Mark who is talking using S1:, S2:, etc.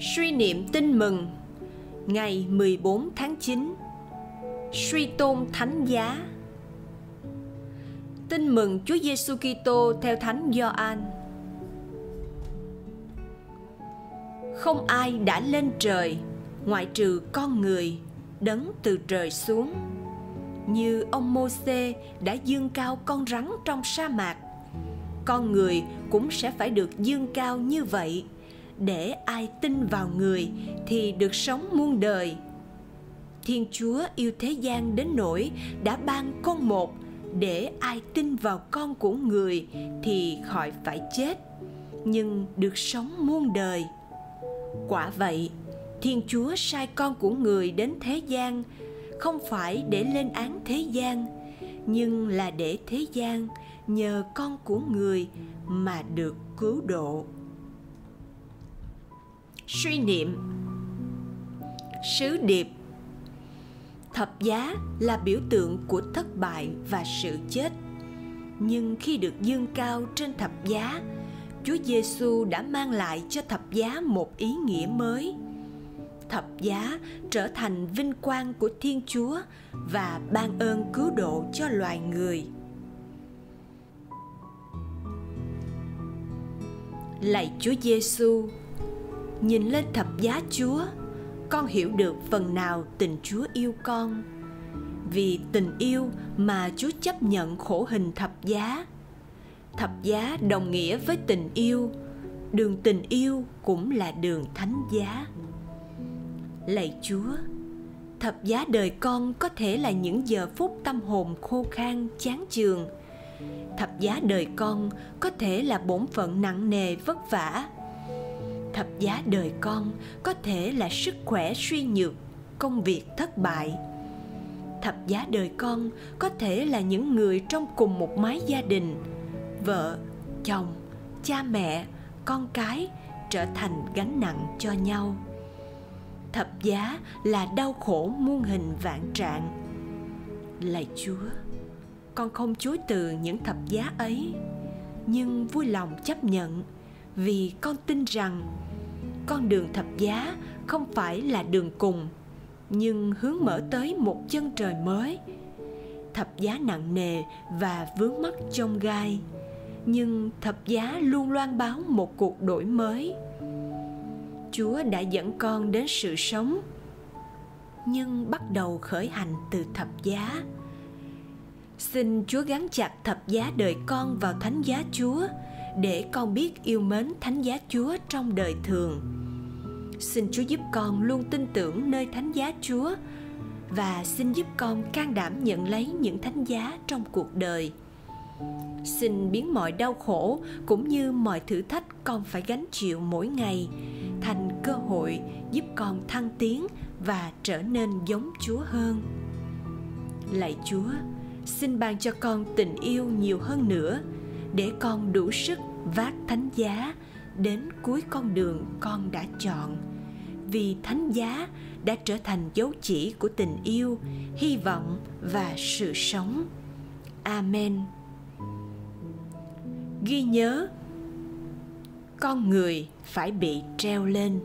S1: Suy niệm tin mừng Ngày 14 tháng 9 Suy tôn thánh giá Tin mừng Chúa Giêsu Kitô theo Thánh Gioan. Không ai đã lên trời ngoại trừ con người đấng từ trời xuống. Như ông Môsê đã dương cao con rắn trong sa mạc, con người cũng sẽ phải được dương cao như vậy để ai tin vào người thì được sống muôn đời. Thiên chúa yêu thế gian đến nỗi đã ban con một để ai tin vào con của người thì khỏi phải chết, nhưng được sống muôn đời. Quả vậy, thiên chúa sai con của người đến thế gian không phải để lên án thế gian, nhưng là để thế gian nhờ con của người mà được cứu độ suy niệm. Sứ điệp. Thập giá là biểu tượng của thất bại và sự chết. Nhưng khi được dương cao trên thập giá, chúa giêsu đã mang lại cho thập giá một ý nghĩa mới. Thập giá trở thành vinh quang của thiên chúa và ban ơn cứu độ cho loài người. Lạy chúa giêsu nhìn lên thập giá chúa. Con hiểu được phần nào tình chúa yêu con. Vì tình yêu mà chúa chấp nhận khổ hình thập giá. Thập giá đồng nghĩa với tình yêu. Đường tình yêu cũng là đường thánh giá. Lạy chúa, thập giá đời con có thể là những giờ phút tâm hồn khô khan, chán chường. Thập giá đời con có thể là bổn phận nặng nề, vất vả thập giá đời con, có thể là sức khỏe suy nhược, công việc thất bại. Thập giá đời con có thể là những người trong cùng một mái gia đình, vợ, chồng, cha mẹ, con cái trở thành gánh nặng cho nhau. Thập giá là đau khổ muôn hình vạn trạng. Lạy chúa, con không chối từ những thập giá ấy, nhưng vui lòng chấp nhận vì con tin rằng con đường thập giá không phải là đường cùng, nhưng hướng mở tới một chân trời mới. Thập giá nặng nề và vướng mắc trong gai, nhưng thập giá luôn loan báo một cuộc đổi mới. Chúa đã dẫn con đến sự sống, nhưng bắt đầu khởi hành từ thập giá. Xin chúa gắn chặt thập giá đời con vào thánh giá chúa để con biết yêu mến thánh giá chúa trong đời thường. Xin chúa giúp con luôn tin tưởng nơi thánh giá chúa và xin giúp con can đảm nhận lấy những thánh giá trong cuộc đời. Xin biến mọi đau khổ cũng như mọi thử thách con phải gánh chịu mỗi ngày thành cơ hội giúp con thăng tiến và trở nên giống chúa hơn. Lạy chúa, xin ban cho con tình yêu nhiều hơn nữa để con đủ sức vác thánh giá đến cuối con đường con đã chọn. Vì thánh giá đã trở thành dấu chỉ của tình yêu, hy vọng và sự sống. Amen. Ghi nhớ, con người phải bị treo lên.